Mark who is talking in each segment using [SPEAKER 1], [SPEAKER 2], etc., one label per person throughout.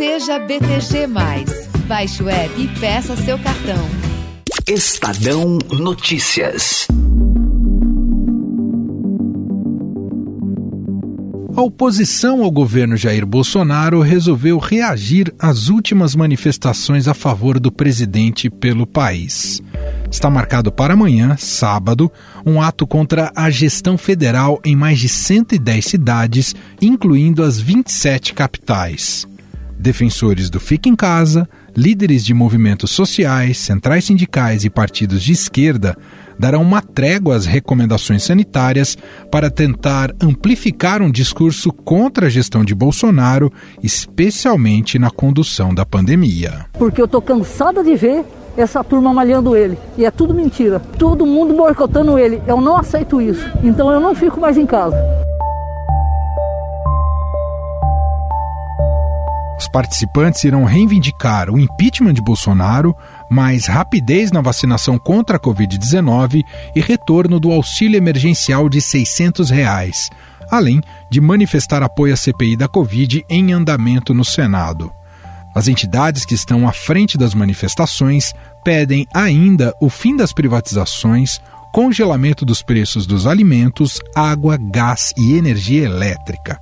[SPEAKER 1] Seja BTG. Baixe o app e peça seu cartão.
[SPEAKER 2] Estadão Notícias.
[SPEAKER 3] A oposição ao governo Jair Bolsonaro resolveu reagir às últimas manifestações a favor do presidente pelo país. Está marcado para amanhã, sábado, um ato contra a gestão federal em mais de 110 cidades, incluindo as 27 capitais. Defensores do Fique em Casa, líderes de movimentos sociais, centrais sindicais e partidos de esquerda darão uma trégua às recomendações sanitárias para tentar amplificar um discurso contra a gestão de Bolsonaro, especialmente na condução da pandemia.
[SPEAKER 4] Porque eu estou cansada de ver essa turma malhando ele. E é tudo mentira. Todo mundo boicotando ele. Eu não aceito isso. Então eu não fico mais em casa.
[SPEAKER 3] Participantes irão reivindicar o impeachment de Bolsonaro, mais rapidez na vacinação contra a Covid-19 e retorno do auxílio emergencial de 600 reais, além de manifestar apoio à CPI da Covid em andamento no Senado. As entidades que estão à frente das manifestações pedem ainda o fim das privatizações, congelamento dos preços dos alimentos, água, gás e energia elétrica.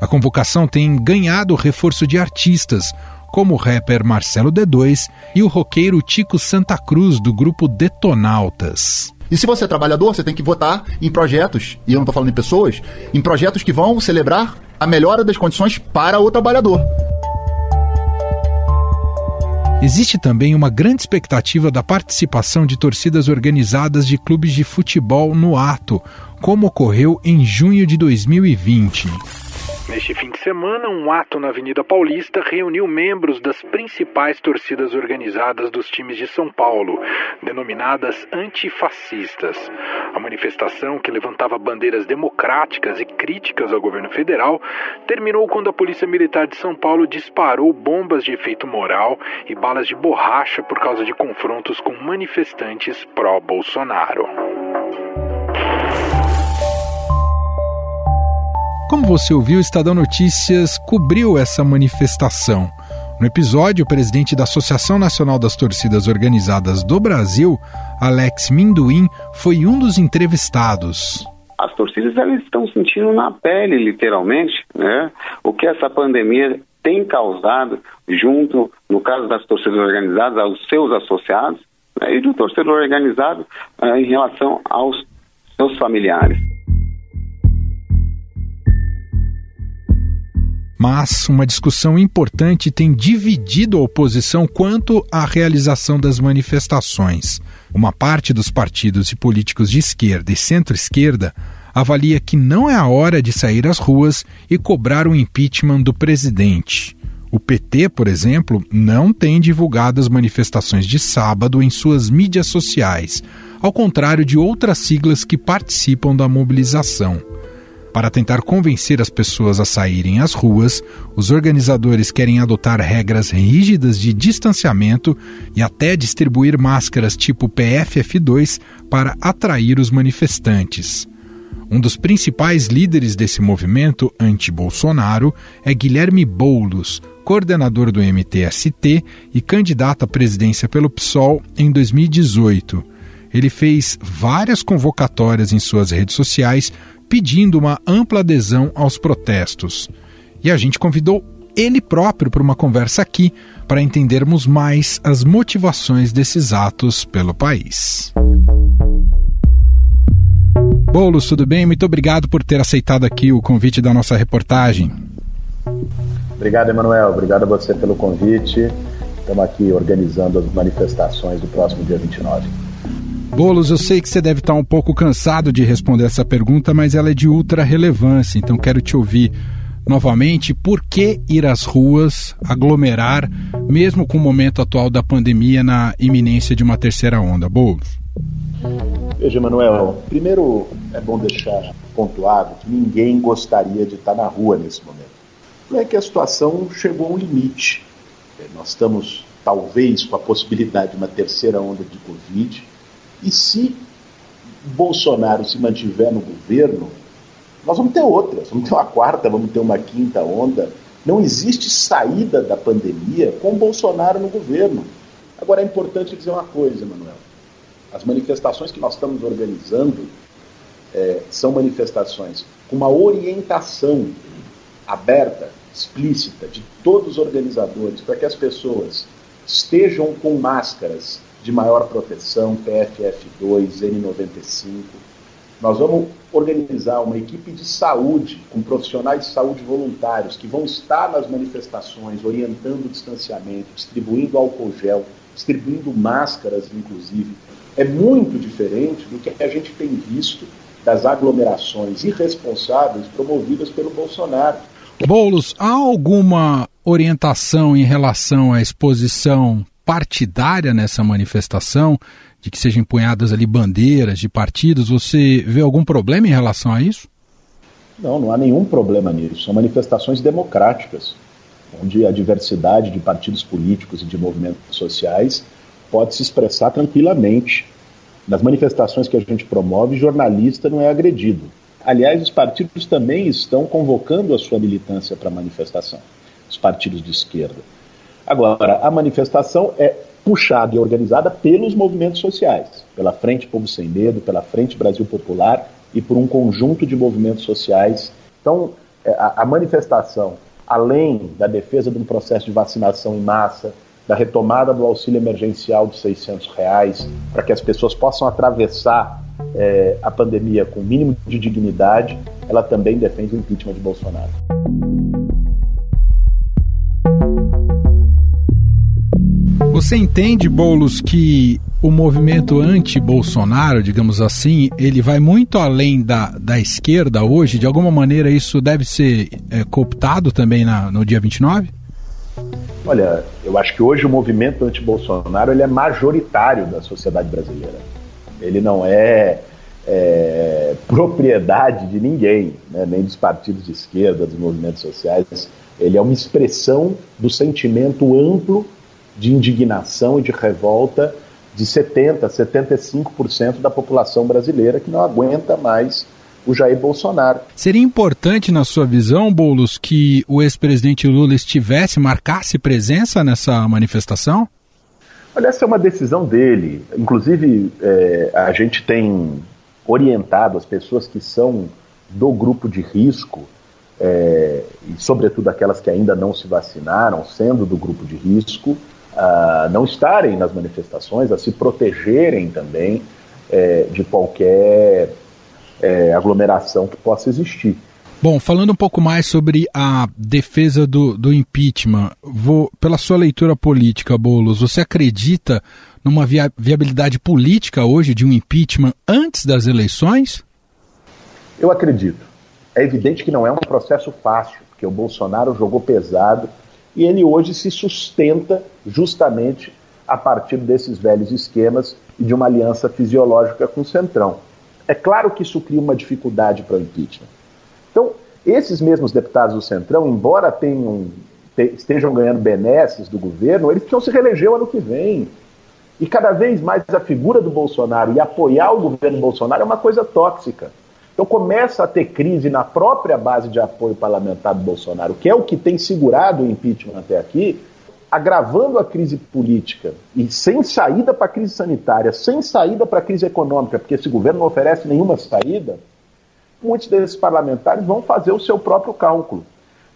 [SPEAKER 3] A convocação tem ganhado reforço de artistas, como o rapper Marcelo D2 e o roqueiro Tico Santa Cruz, do grupo Detonautas.
[SPEAKER 5] E se você é trabalhador, você tem que votar em projetos, e eu não estou falando em pessoas, em projetos que vão celebrar a melhora das condições para o trabalhador.
[SPEAKER 3] Existe também uma grande expectativa da participação de torcidas organizadas de clubes de futebol no ato, como ocorreu em junho de 2020.
[SPEAKER 6] Neste fim de semana, um ato na Avenida Paulista reuniu membros das principais torcidas organizadas dos times de São Paulo, denominadas antifascistas. A manifestação, que levantava bandeiras democráticas e críticas ao governo federal, terminou quando a Polícia Militar de São Paulo disparou bombas de efeito moral e balas de borracha por causa de confrontos com manifestantes pró-Bolsonaro.
[SPEAKER 3] Como você ouviu, o Estadão Notícias cobriu essa manifestação. No episódio, o presidente da Associação Nacional das Torcidas Organizadas do Brasil, Alex Minduim, foi um dos entrevistados.
[SPEAKER 7] As torcidas elas estão sentindo na pele, literalmente, né, o que essa pandemia tem causado, junto, no caso das torcidas organizadas, aos seus associados, né, e do torcedor organizado eh, em relação aos seus familiares.
[SPEAKER 3] Mas uma discussão importante tem dividido a oposição quanto à realização das manifestações. Uma parte dos partidos e políticos de esquerda e centro-esquerda avalia que não é a hora de sair às ruas e cobrar o impeachment do presidente. O PT, por exemplo, não tem divulgado as manifestações de sábado em suas mídias sociais, ao contrário de outras siglas que participam da mobilização. Para tentar convencer as pessoas a saírem às ruas, os organizadores querem adotar regras rígidas de distanciamento e até distribuir máscaras tipo PFF2 para atrair os manifestantes. Um dos principais líderes desse movimento anti-Bolsonaro é Guilherme Boulos, coordenador do MTST e candidato à presidência pelo PSOL em 2018. Ele fez várias convocatórias em suas redes sociais pedindo uma ampla adesão aos protestos. E a gente convidou ele próprio para uma conversa aqui para entendermos mais as motivações desses atos pelo país. Bolos, tudo bem? Muito obrigado por ter aceitado aqui o convite da nossa reportagem.
[SPEAKER 8] Obrigado, Emanuel. Obrigado a você pelo convite. Estamos aqui organizando as manifestações do próximo dia 29.
[SPEAKER 3] Bolos, eu sei que você deve estar um pouco cansado de responder essa pergunta, mas ela é de ultra relevância, então quero te ouvir novamente. Por que ir às ruas, aglomerar, mesmo com o momento atual da pandemia na iminência de uma terceira onda? Bolos.
[SPEAKER 8] Veja, Manuel, primeiro é bom deixar pontuado que ninguém gostaria de estar na rua nesse momento. Não é que a situação chegou a um limite. Nós estamos, talvez, com a possibilidade de uma terceira onda de Covid e se Bolsonaro se mantiver no governo, nós vamos ter outras, vamos ter uma quarta, vamos ter uma quinta onda Não existe saída da pandemia com Bolsonaro no governo. Agora é importante dizer uma coisa, Manuel. As manifestações que nós estamos organizando é, são manifestações com uma orientação aberta, explícita, de todos os organizadores, para que as pessoas estejam com máscaras de maior proteção, PFF2, N95. Nós vamos organizar uma equipe de saúde, com profissionais de saúde voluntários, que vão estar nas manifestações, orientando o distanciamento, distribuindo álcool gel, distribuindo máscaras, inclusive. É muito diferente do que a gente tem visto das aglomerações irresponsáveis promovidas pelo Bolsonaro.
[SPEAKER 3] Boulos, há alguma orientação em relação à exposição partidária nessa manifestação, de que sejam empunhadas ali bandeiras de partidos? Você vê algum problema em relação a isso?
[SPEAKER 8] Não, não há nenhum problema nisso. São manifestações democráticas, onde a diversidade de partidos políticos e de movimentos sociais pode se expressar tranquilamente. Nas manifestações que a gente promove, jornalista não é agredido. Aliás, os partidos também estão convocando a sua militância para manifestação, os partidos de esquerda. Agora, a manifestação é puxada e organizada pelos movimentos sociais, pela Frente Povo Sem Medo, pela Frente Brasil Popular e por um conjunto de movimentos sociais. Então, é, a, manifestação, além da defesa de um processo de vacinação em massa, da retomada do auxílio emergencial de 600 reais, para que as pessoas possam atravessar é, a pandemia com o mínimo de dignidade, ela também defende o impeachment de Bolsonaro.
[SPEAKER 3] Você entende, Boulos, que o movimento anti-Bolsonaro, digamos assim, ele vai muito além da, da esquerda hoje? De alguma maneira isso deve ser é, cooptado também na, no dia 29?
[SPEAKER 8] Olha, eu acho que hoje o movimento anti-Bolsonaro ele é majoritário da sociedade brasileira. Ele não é, é propriedade de ninguém, né, nem dos partidos de esquerda, dos movimentos sociais. Ele é uma expressão do sentimento amplo de indignação e de revolta de 70%, 75% da população brasileira que não aguenta mais o Jair Bolsonaro.
[SPEAKER 3] Seria importante, na sua visão, Boulos, que o ex-presidente Lula estivesse, marcasse presença nessa manifestação?
[SPEAKER 8] Olha, essa é uma decisão dele. Inclusive, é, a gente tem orientado as pessoas que são do grupo de risco, é, e sobretudo aquelas que ainda não se vacinaram, sendo do grupo de risco, a não estarem nas manifestações, a se protegerem também é, de qualquer é, aglomeração que possa existir.
[SPEAKER 3] Bom, falando um pouco mais sobre a defesa do, do impeachment, vou, pela sua leitura política, Bolos, você acredita numa via, viabilidade política hoje de um impeachment antes das eleições?
[SPEAKER 8] Eu acredito. É evidente que não é um processo fácil, porque o Bolsonaro jogou pesado e ele hoje se sustenta justamente a partir desses velhos esquemas e de uma aliança fisiológica com o Centrão. É claro que isso cria uma dificuldade para o impeachment. Então, esses mesmos deputados do Centrão, embora tenham, te, estejam ganhando benesses do governo, eles precisam se reeleger ano que vem. E cada vez mais a figura do Bolsonaro e apoiar o governo Bolsonaro é uma coisa tóxica. Então começa a ter crise na própria base de apoio parlamentar do Bolsonaro, que é o que tem segurado o impeachment até aqui, agravando a crise política e sem saída para a crise sanitária, sem saída para a crise econômica, porque esse governo não oferece nenhuma saída, muitos desses parlamentares vão fazer o seu próprio cálculo.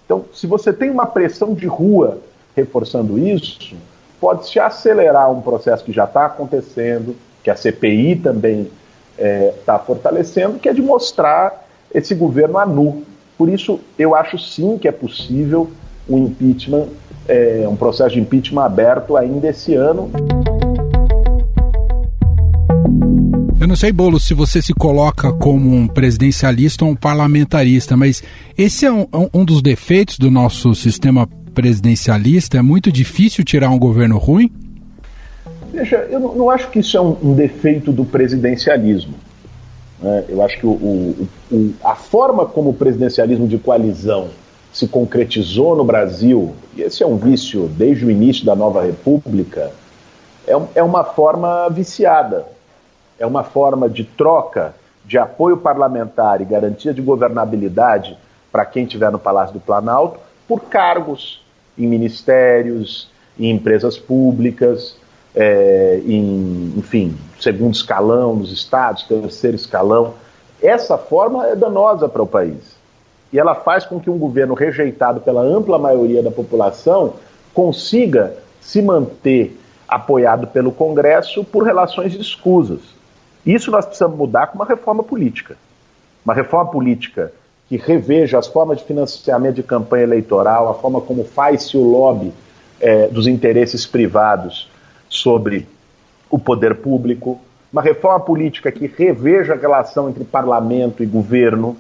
[SPEAKER 8] Então, se você tem uma pressão de rua reforçando isso, pode-se acelerar um processo que já está acontecendo, que a CPI também está é, tá fortalecendo, que é de mostrar esse governo a nu. Por isso, eu acho sim que é possível um impeachment, é, um processo de impeachment aberto ainda esse ano.
[SPEAKER 3] Eu não sei, Bolo, se você se coloca como um presidencialista ou um parlamentarista, mas esse é um, um dos defeitos do nosso sistema presidencialista. É muito difícil tirar um governo ruim?
[SPEAKER 8] Veja, eu não, não acho que isso é um, um defeito do presidencialismo. Né? Eu acho que o, o, o, a forma como o presidencialismo de coalizão se concretizou no Brasil, e esse é um vício desde o início da nova república, é, é uma forma viciada. É uma forma de troca de apoio parlamentar e garantia de governabilidade para quem estiver no Palácio do Planalto por cargos em ministérios, em empresas públicas, é, em, enfim, segundo escalão nos estados, terceiro escalão. Essa forma é danosa para o país. E ela faz com que um governo rejeitado pela ampla maioria da população consiga se manter apoiado pelo Congresso por relações escusas. Isso nós precisamos mudar com uma reforma política. Uma reforma política que reveja as formas de financiamento de campanha eleitoral, a forma como faz-se o lobby é, dos interesses privados sobre o poder público, uma reforma política que reveja a relação entre parlamento e governo,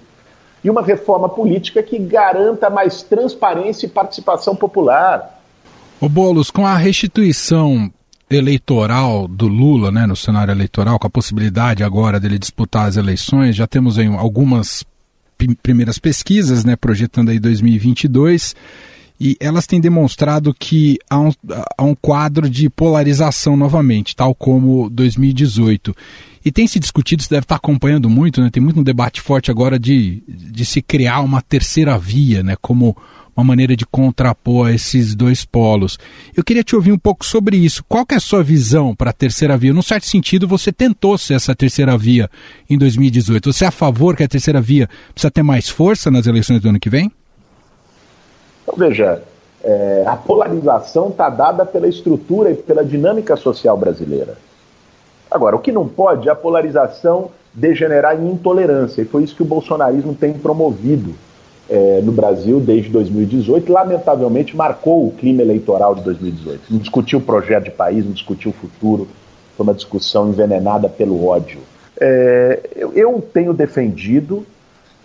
[SPEAKER 8] e uma reforma política que garanta mais transparência e participação popular.
[SPEAKER 3] O Bolos, com a restituição eleitoral do Lula, né, no cenário eleitoral, com a possibilidade agora dele disputar as eleições, já temos aí algumas primeiras pesquisas, né, projetando aí 2022, e elas têm demonstrado que há um, há um quadro de polarização novamente, tal como 2018. E tem se discutido, você deve estar acompanhando muito, né? Tem muito um debate forte agora de, de se criar uma terceira via, né? Como uma maneira de contrapor esses dois polos. Eu queria te ouvir um pouco sobre isso. Qual é a sua visão para a terceira via? Num certo sentido, você tentou ser essa terceira via em 2018. Você é a favor que a terceira via precisa ter mais força nas eleições do ano que vem?
[SPEAKER 8] Então, veja, é, a polarização está dada pela estrutura e pela dinâmica social brasileira. Agora, o que não pode é a polarização degenerar em intolerância, e foi isso que o bolsonarismo tem promovido é, no Brasil desde 2018, lamentavelmente marcou o clima eleitoral de 2018. Não discutiu o projeto de país, não discutiu o futuro, foi uma discussão envenenada pelo ódio. É, eu, eu tenho defendido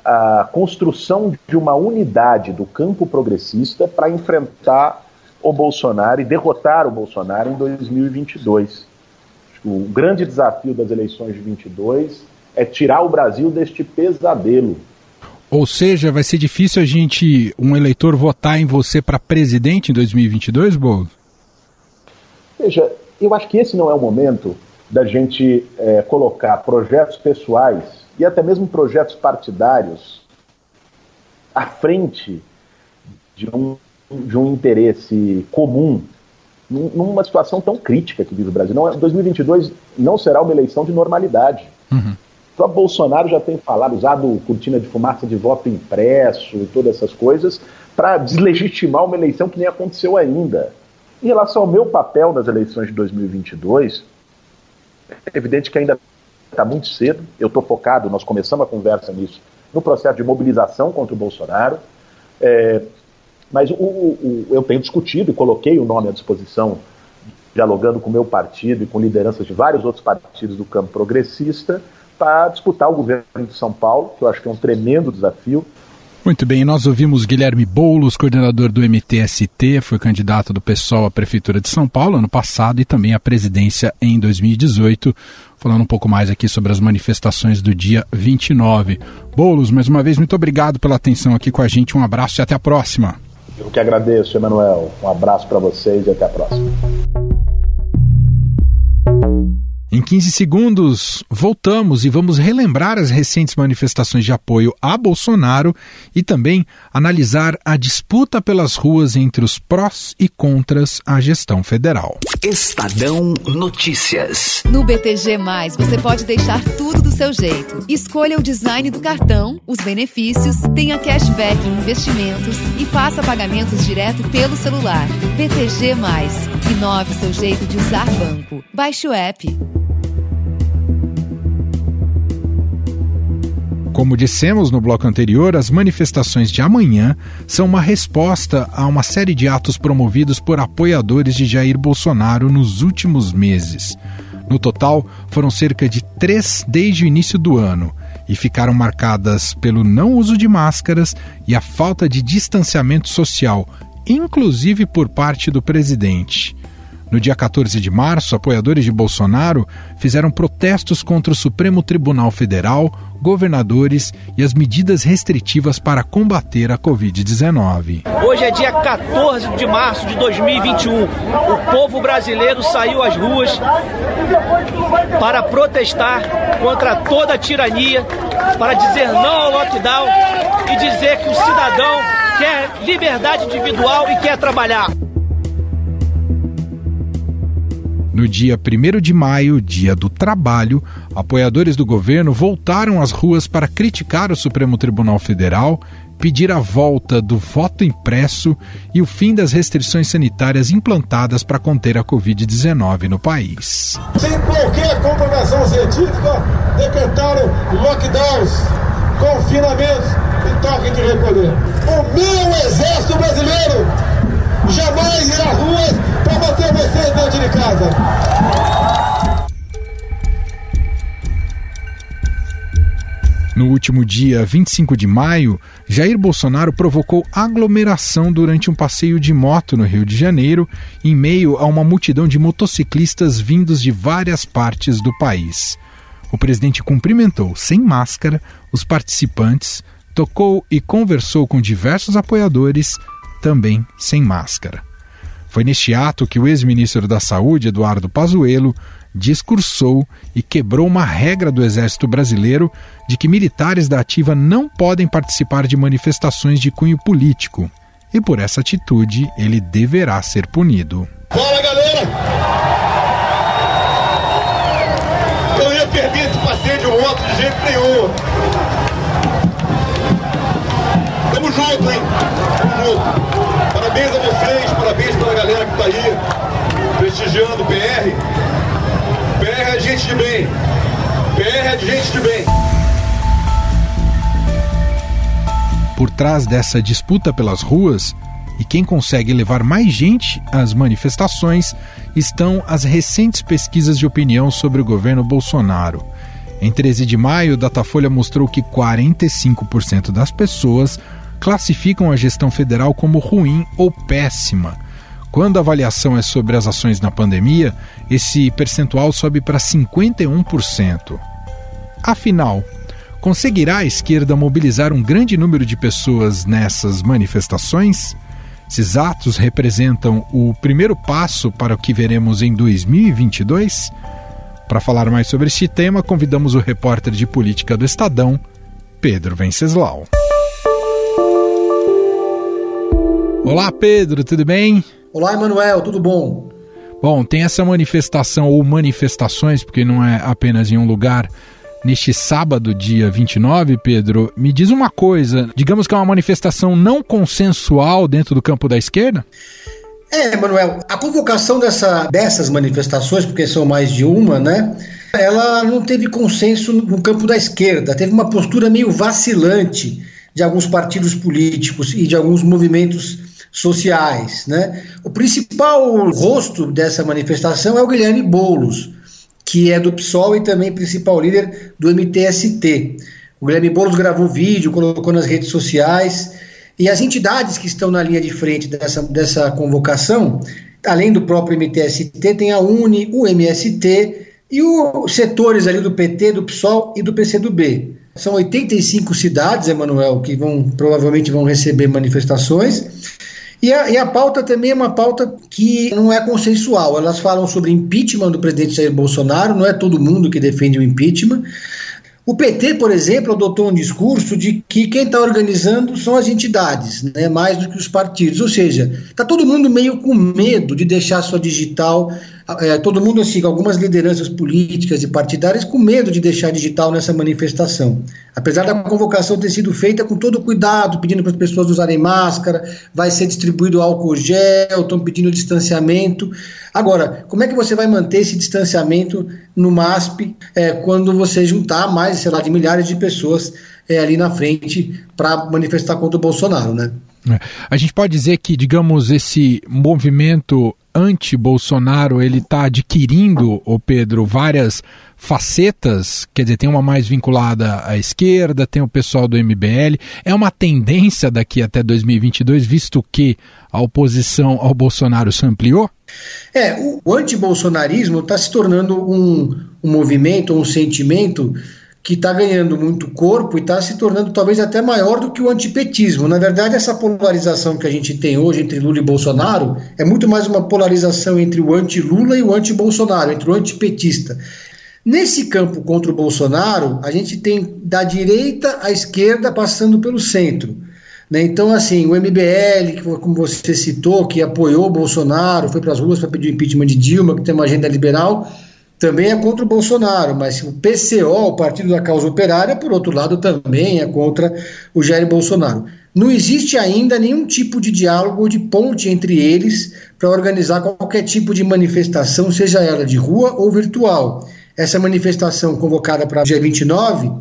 [SPEAKER 8] a construção de uma unidade do campo progressista para enfrentar o Bolsonaro e derrotar o Bolsonaro em 2022. O grande desafio das eleições de 22 é tirar o Brasil deste pesadelo
[SPEAKER 3] ou seja, vai ser difícil a gente, um eleitor, votar em você para presidente em 2022, Bolo?
[SPEAKER 8] Veja, eu acho que esse não é o momento da gente é, colocar projetos pessoais e até mesmo projetos partidários à frente de um, de um interesse comum numa situação tão crítica que vive o Brasil. Não, 2022 é, não será uma eleição de normalidade. Uhum. O próprio Bolsonaro já tem falado, usado cortina de fumaça de voto impresso e todas essas coisas, para deslegitimar uma eleição que nem aconteceu ainda. Em relação ao meu papel nas eleições de 2022, é evidente que ainda está muito cedo. Eu estou focado, nós começamos a conversa nisso, no processo de mobilização contra o Bolsonaro. É, mas o, o, eu tenho discutido e coloquei o nome à disposição, dialogando com o meu partido e com lideranças de vários outros partidos do campo progressista, para disputar o governo de São Paulo, que eu acho que é um tremendo desafio.
[SPEAKER 3] Muito bem, nós ouvimos Guilherme Boulos, coordenador do MTST, foi candidato do PSOL à Prefeitura de São Paulo ano passado e também à presidência em 2018, falando um pouco mais aqui sobre as manifestações do dia 29. Boulos, mais uma vez, muito obrigado pela atenção aqui com a gente, um abraço e até a próxima.
[SPEAKER 8] Eu que agradeço, Emanuel. Um abraço para vocês e até a próxima.
[SPEAKER 3] Em 15 segundos, voltamos e vamos relembrar as recentes manifestações de apoio a Bolsonaro e também analisar a disputa pelas ruas entre os prós e contras à gestão federal.
[SPEAKER 2] Estadão Notícias.
[SPEAKER 1] No BTG, você pode deixar tudo do seu jeito. Escolha o design do cartão, os benefícios, tenha cashback em investimentos e faça pagamentos direto pelo celular. BTG, inove seu jeito de usar banco. Baixe o app.
[SPEAKER 3] Como dissemos no bloco anterior, as manifestações de amanhã são uma resposta a uma série de atos promovidos por apoiadores de Jair Bolsonaro nos últimos meses. No total, foram cerca de três desde o início do ano e ficaram marcadas pelo não uso de máscaras e a falta de distanciamento social, inclusive por parte do presidente. No dia 14 de março, apoiadores de Bolsonaro fizeram protestos contra o Supremo Tribunal Federal, governadores e as medidas restritivas para combater a Covid-19.
[SPEAKER 9] Hoje é dia 14 de março de 2021. O povo brasileiro saiu às ruas para protestar contra toda a tirania, para dizer não ao lockdown e dizer que o cidadão quer liberdade individual e quer trabalhar.
[SPEAKER 3] No dia 1 de maio, dia do trabalho, apoiadores do governo voltaram às ruas para criticar o Supremo Tribunal Federal, pedir a volta do voto impresso e o fim das restrições sanitárias implantadas para conter a Covid-19 no país.
[SPEAKER 10] Sem qualquer comprovação científica, decretaram lockdowns, confinamentos e toque de recolher. O meu exército brasileiro jamais irá às ruas para manter vocês dentro de casa.
[SPEAKER 3] No último dia 25 de maio, Jair Bolsonaro provocou aglomeração durante um passeio de moto no Rio de Janeiro, em meio a uma multidão de motociclistas vindos de várias partes do país. O presidente cumprimentou, sem máscara, os participantes, tocou e conversou com diversos apoiadores, também sem máscara. Foi neste ato que o ex-ministro da Saúde, Eduardo Pazuello, discursou e quebrou uma regra do Exército Brasileiro de que militares da ativa não podem participar de manifestações de cunho político. E por essa atitude, ele deverá ser punido.
[SPEAKER 10] Fala, galera! Eu ia perder esse passeio de moto de jeito nenhum. Tamo junto, hein? Tamo junto. Parabéns a vocês, parabéns pela galera que tá aí, prestigiando o PR. PR é gente de bem. PR é gente de bem.
[SPEAKER 3] Por trás dessa disputa pelas ruas, e quem consegue levar mais gente às manifestações, estão as recentes pesquisas de opinião sobre o governo Bolsonaro. Em 13 de maio, Datafolha mostrou que 45% das pessoas classificam a gestão federal como ruim ou péssima. Quando a avaliação é sobre as ações na pandemia, esse percentual sobe para 51%. Afinal, conseguirá a esquerda mobilizar um grande número de pessoas nessas manifestações? Esses atos representam o primeiro passo para o que veremos em 2022? Para falar mais sobre este tema, convidamos o repórter de política do Estadão, Pedro Venceslau. Olá, Pedro, tudo bem?
[SPEAKER 11] Olá, Emanuel, tudo bom?
[SPEAKER 3] Bom, tem essa manifestação ou manifestações, porque não é apenas em um lugar, neste sábado, dia 29, Pedro. Me diz uma coisa: digamos que é uma manifestação não consensual dentro do campo da esquerda?
[SPEAKER 11] É, Emanuel, a convocação dessa, dessas manifestações, porque são mais de uma, né? Ela não teve consenso no campo da esquerda, teve uma postura meio vacilante de alguns partidos políticos e de alguns movimentos sociais. Né? O principal rosto dessa manifestação é o Guilherme Boulos, que é do PSOL e também principal líder do MTST. O Guilherme Boulos gravou vídeo, colocou nas redes sociais, e as entidades que estão na linha de frente dessa, dessa convocação, além do próprio MTST, tem a UNE, o MST e os setores ali do PT, do PSOL e do PCdoB. São 85 cidades, Emanuel, que vão provavelmente vão receber manifestações. E a, e a pauta também é uma pauta que não é consensual. Elas falam sobre impeachment do presidente Jair Bolsonaro, não é todo mundo que defende o impeachment. O PT, por exemplo, adotou um discurso de que quem está organizando são as entidades, né, mais do que os partidos. Ou seja, está todo mundo meio com medo de deixar sua digital é, todo mundo, assim, algumas lideranças políticas e partidárias com medo de deixar digital nessa manifestação. Apesar da convocação ter sido feita com todo cuidado, pedindo para as pessoas usarem máscara, vai ser distribuído álcool gel, estão pedindo distanciamento. Agora, como é que você vai manter esse distanciamento no MASP é, quando você juntar mais, sei lá, de milhares de pessoas é, ali na frente para manifestar contra o Bolsonaro, né?
[SPEAKER 3] É. A gente pode dizer que, digamos, esse movimento anti-Bolsonaro ele está adquirindo, o Pedro, várias facetas, quer dizer, tem uma mais vinculada à esquerda, tem o pessoal do MBL. É uma tendência daqui até 2022, visto que a oposição ao Bolsonaro se ampliou?
[SPEAKER 11] É, o anti-bolsonarismo está se tornando um, um movimento, um sentimento que está ganhando muito corpo e está se tornando talvez até maior do que o antipetismo. Na verdade, essa polarização que a gente tem hoje entre Lula e Bolsonaro é muito mais uma polarização entre o anti-Lula e o anti-Bolsonaro, entre o antipetista. Nesse campo contra o Bolsonaro, a gente tem da direita à esquerda passando pelo centro. Né? Então, assim, o MBL, como você citou, que apoiou o Bolsonaro, foi para as ruas para pedir o impeachment de Dilma, que tem uma agenda liberal, também é contra o Bolsonaro, mas o PCO, o Partido da Causa Operária, por outro lado, também é contra o Jair Bolsonaro. Não existe ainda nenhum tipo de diálogo ou de ponte entre eles para organizar qualquer tipo de manifestação, seja ela de rua ou virtual. Essa manifestação convocada para dia 29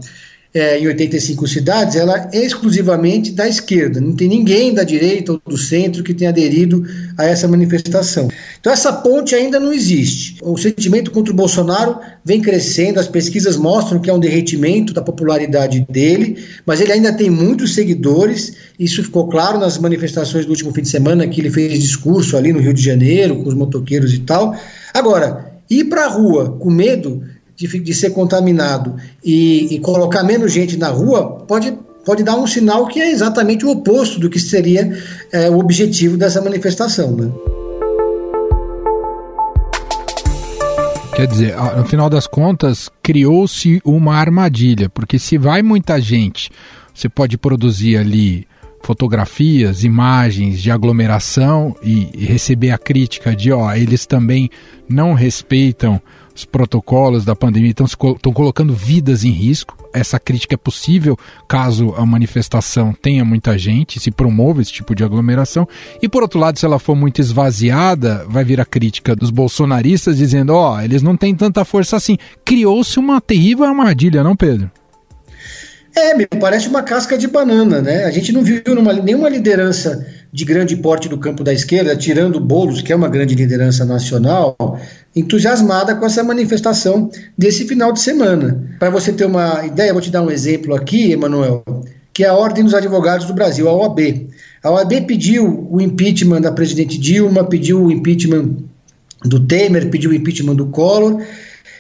[SPEAKER 11] é, em 85 cidades, ela é exclusivamente da esquerda. Não tem ninguém da direita ou do centro que tenha aderido a essa manifestação. Então, essa ponte ainda não existe. O sentimento contra o Bolsonaro vem crescendo, as pesquisas mostram que é um derretimento da popularidade dele, mas ele ainda tem muitos seguidores. Isso ficou claro nas manifestações do último fim de semana, que ele fez discurso ali no Rio de Janeiro, com os motoqueiros e tal. Agora, ir para a rua com medo de, de ser contaminado e, e, colocar menos gente na rua, pode, pode dar um sinal que é exatamente o oposto do que seria é, o objetivo dessa manifestação. Né?
[SPEAKER 3] Quer dizer, no final das contas, criou-se uma armadilha, porque se vai muita gente, você pode produzir ali fotografias, imagens de aglomeração e, e receber a crítica de, ó, eles também não respeitam os protocolos da pandemia estão, estão colocando vidas em risco. Essa crítica é possível caso a manifestação tenha muita gente, se promova esse tipo de aglomeração. E por outro lado, se ela for muito esvaziada, vai vir a crítica dos bolsonaristas dizendo: ó, oh, eles não têm tanta força assim. Criou-se uma terrível armadilha, não, Pedro?
[SPEAKER 11] É, me parece uma casca de banana, né? A gente não viu numa, nenhuma liderança de grande porte do campo da esquerda, tirando Boulos, que é uma grande liderança nacional, entusiasmada com essa manifestação desse final de semana. Para você ter uma ideia, vou te dar um exemplo aqui, Emanuel, que é a Ordem dos Advogados do Brasil, a OAB. A OAB pediu o impeachment da presidente Dilma, pediu o impeachment do Temer, pediu o impeachment do Collor,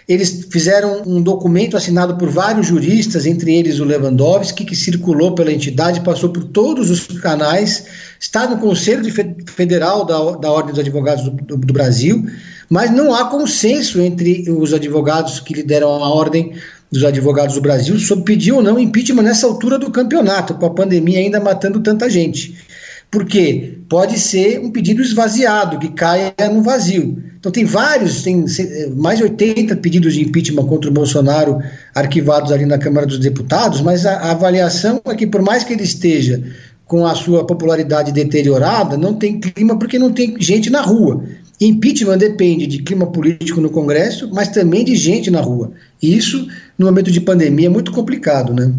[SPEAKER 11] eles fizeram um documento assinado por vários juristas, entre eles o Lewandowski, que circulou pela entidade, passou por todos os canais, está no Conselho Federal da, da Ordem dos Advogados do, do, do Brasil, mas não há consenso entre os advogados que lideram a Ordem dos Advogados do Brasil sobre pedir ou não impeachment nessa altura do campeonato, com a pandemia ainda matando tanta gente. Porque pode ser um pedido esvaziado, que caia no vazio. Então tem vários, tem mais de 80 pedidos de impeachment contra o Bolsonaro arquivados ali na Câmara dos Deputados, mas a, a avaliação é que por mais que ele esteja com a sua popularidade deteriorada, não tem clima porque não tem gente na rua. Impeachment depende de clima político no Congresso, mas também de gente na rua. E isso, no momento de pandemia, é muito complicado, né?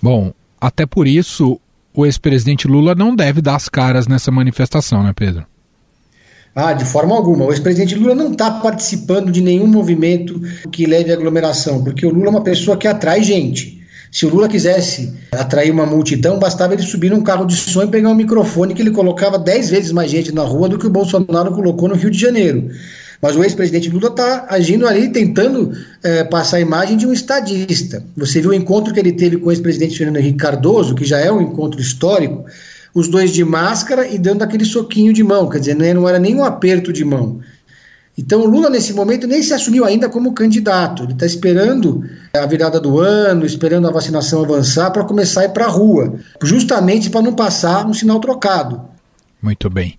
[SPEAKER 3] Bom, até por isso, o ex-presidente Lula não deve dar as caras nessa manifestação, né, Pedro?
[SPEAKER 11] Ah, de forma alguma. O ex-presidente Lula não está participando de nenhum movimento que leve à aglomeração, porque o Lula é uma pessoa que atrai gente. Se o Lula quisesse atrair uma multidão, bastava ele subir num carro de som e pegar um microfone que ele colocava dez vezes mais gente na rua do que o Bolsonaro colocou no Rio de Janeiro. Mas o ex-presidente Lula está agindo ali, tentando é, passar a imagem de um estadista. Você viu o encontro que ele teve com o ex-presidente Fernando Henrique Cardoso, que já é um encontro histórico, os dois de máscara e dando aquele soquinho de mão, quer dizer, não era nem um aperto de mão. Então o Lula, nesse momento, nem se assumiu ainda como candidato. Ele está esperando a virada do ano, esperando a vacinação avançar para começar a ir para a rua, justamente para não passar um sinal trocado.
[SPEAKER 3] Muito bem.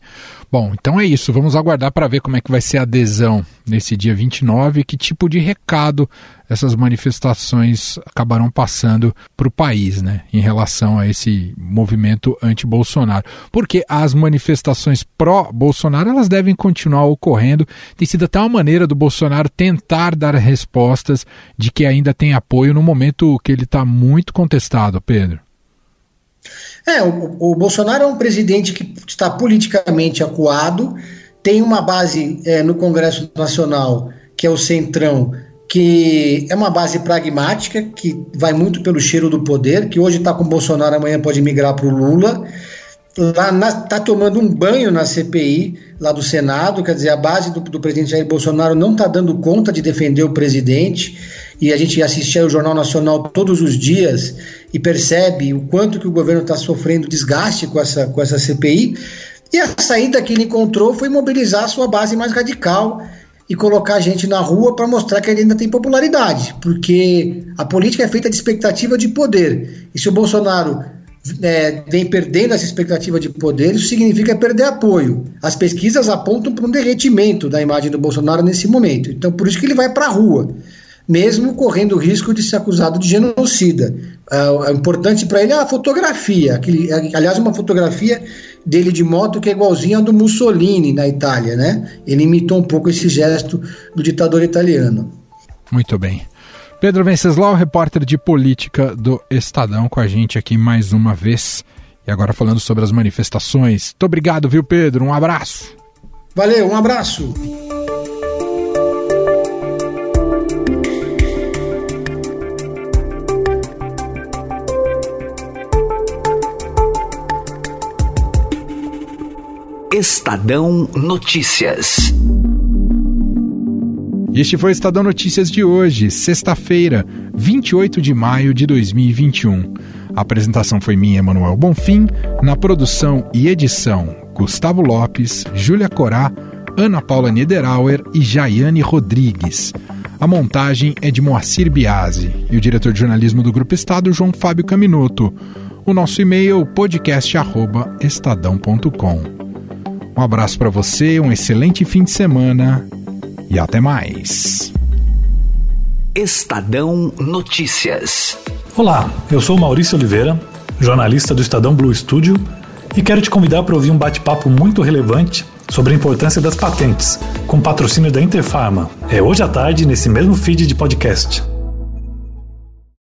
[SPEAKER 3] Bom, então é isso. Vamos aguardar para ver como é que vai ser a adesão nesse dia 29 e que tipo de recado essas manifestações acabarão passando para o país, né, em relação a esse movimento anti-Bolsonaro. Porque as manifestações pró-Bolsonaro elas devem continuar ocorrendo. Tem sido até uma maneira do Bolsonaro tentar dar respostas de que ainda tem apoio no momento que ele está muito contestado, Pedro.
[SPEAKER 11] É, o, o, Bolsonaro é um presidente que está politicamente acuado, tem uma base é, no Congresso Nacional, que é o Centrão, que é uma base pragmática, que vai muito pelo cheiro do poder, que hoje está com o Bolsonaro, amanhã pode migrar para o Lula. Lá está tomando um banho na CPI, lá do Senado, quer dizer, a base do, do presidente Jair Bolsonaro não está dando conta de defender o presidente e a gente assistia o Jornal Nacional todos os dias e percebe o quanto que o governo está sofrendo desgaste com essa, com essa CPI. E a saída que ele encontrou foi mobilizar a sua base mais radical e colocar a gente na rua para mostrar que ele ainda tem popularidade, porque a política é feita de expectativa de poder. E se o Bolsonaro é, vem perdendo essa expectativa de poder, isso significa perder apoio. As pesquisas apontam para um derretimento da imagem do Bolsonaro nesse momento. Então, por isso que ele vai para a rua, mesmo correndo o risco de ser acusado de genocida. É, é importante para ele a fotografia, aquele, aliás, uma fotografia dele de moto que é igualzinha a do Mussolini na Itália, né? Ele imitou um pouco esse gesto do ditador italiano.
[SPEAKER 3] Muito bem. Pedro Venceslau, repórter de política do Estadão, com a gente aqui mais uma vez. E agora falando sobre as manifestações. Muito obrigado, viu, Pedro? Um abraço.
[SPEAKER 11] Valeu, um abraço.
[SPEAKER 2] Estadão Notícias.
[SPEAKER 3] Este foi o Estadão Notícias de hoje, sexta-feira, 28 de maio de 2021. A apresentação foi minha, Emanuel Bonfim, na produção e edição, Gustavo Lopes, Júlia Corá, Ana Paula Niederauer e Jaiane Rodrigues. A montagem é de Moacir Biasi e o diretor de jornalismo do Grupo Estado, João Fábio Caminoto. O nosso e-mail podcast@estadão.com. Um abraço para você, um excelente fim de semana e até mais.
[SPEAKER 2] Estadão Notícias.
[SPEAKER 12] Olá, eu sou Maurício Oliveira, jornalista do Estadão Blue Studio, e quero te convidar para ouvir um bate-papo muito relevante sobre a importância das patentes, com patrocínio da Interfarma. É hoje à tarde nesse mesmo feed de podcast.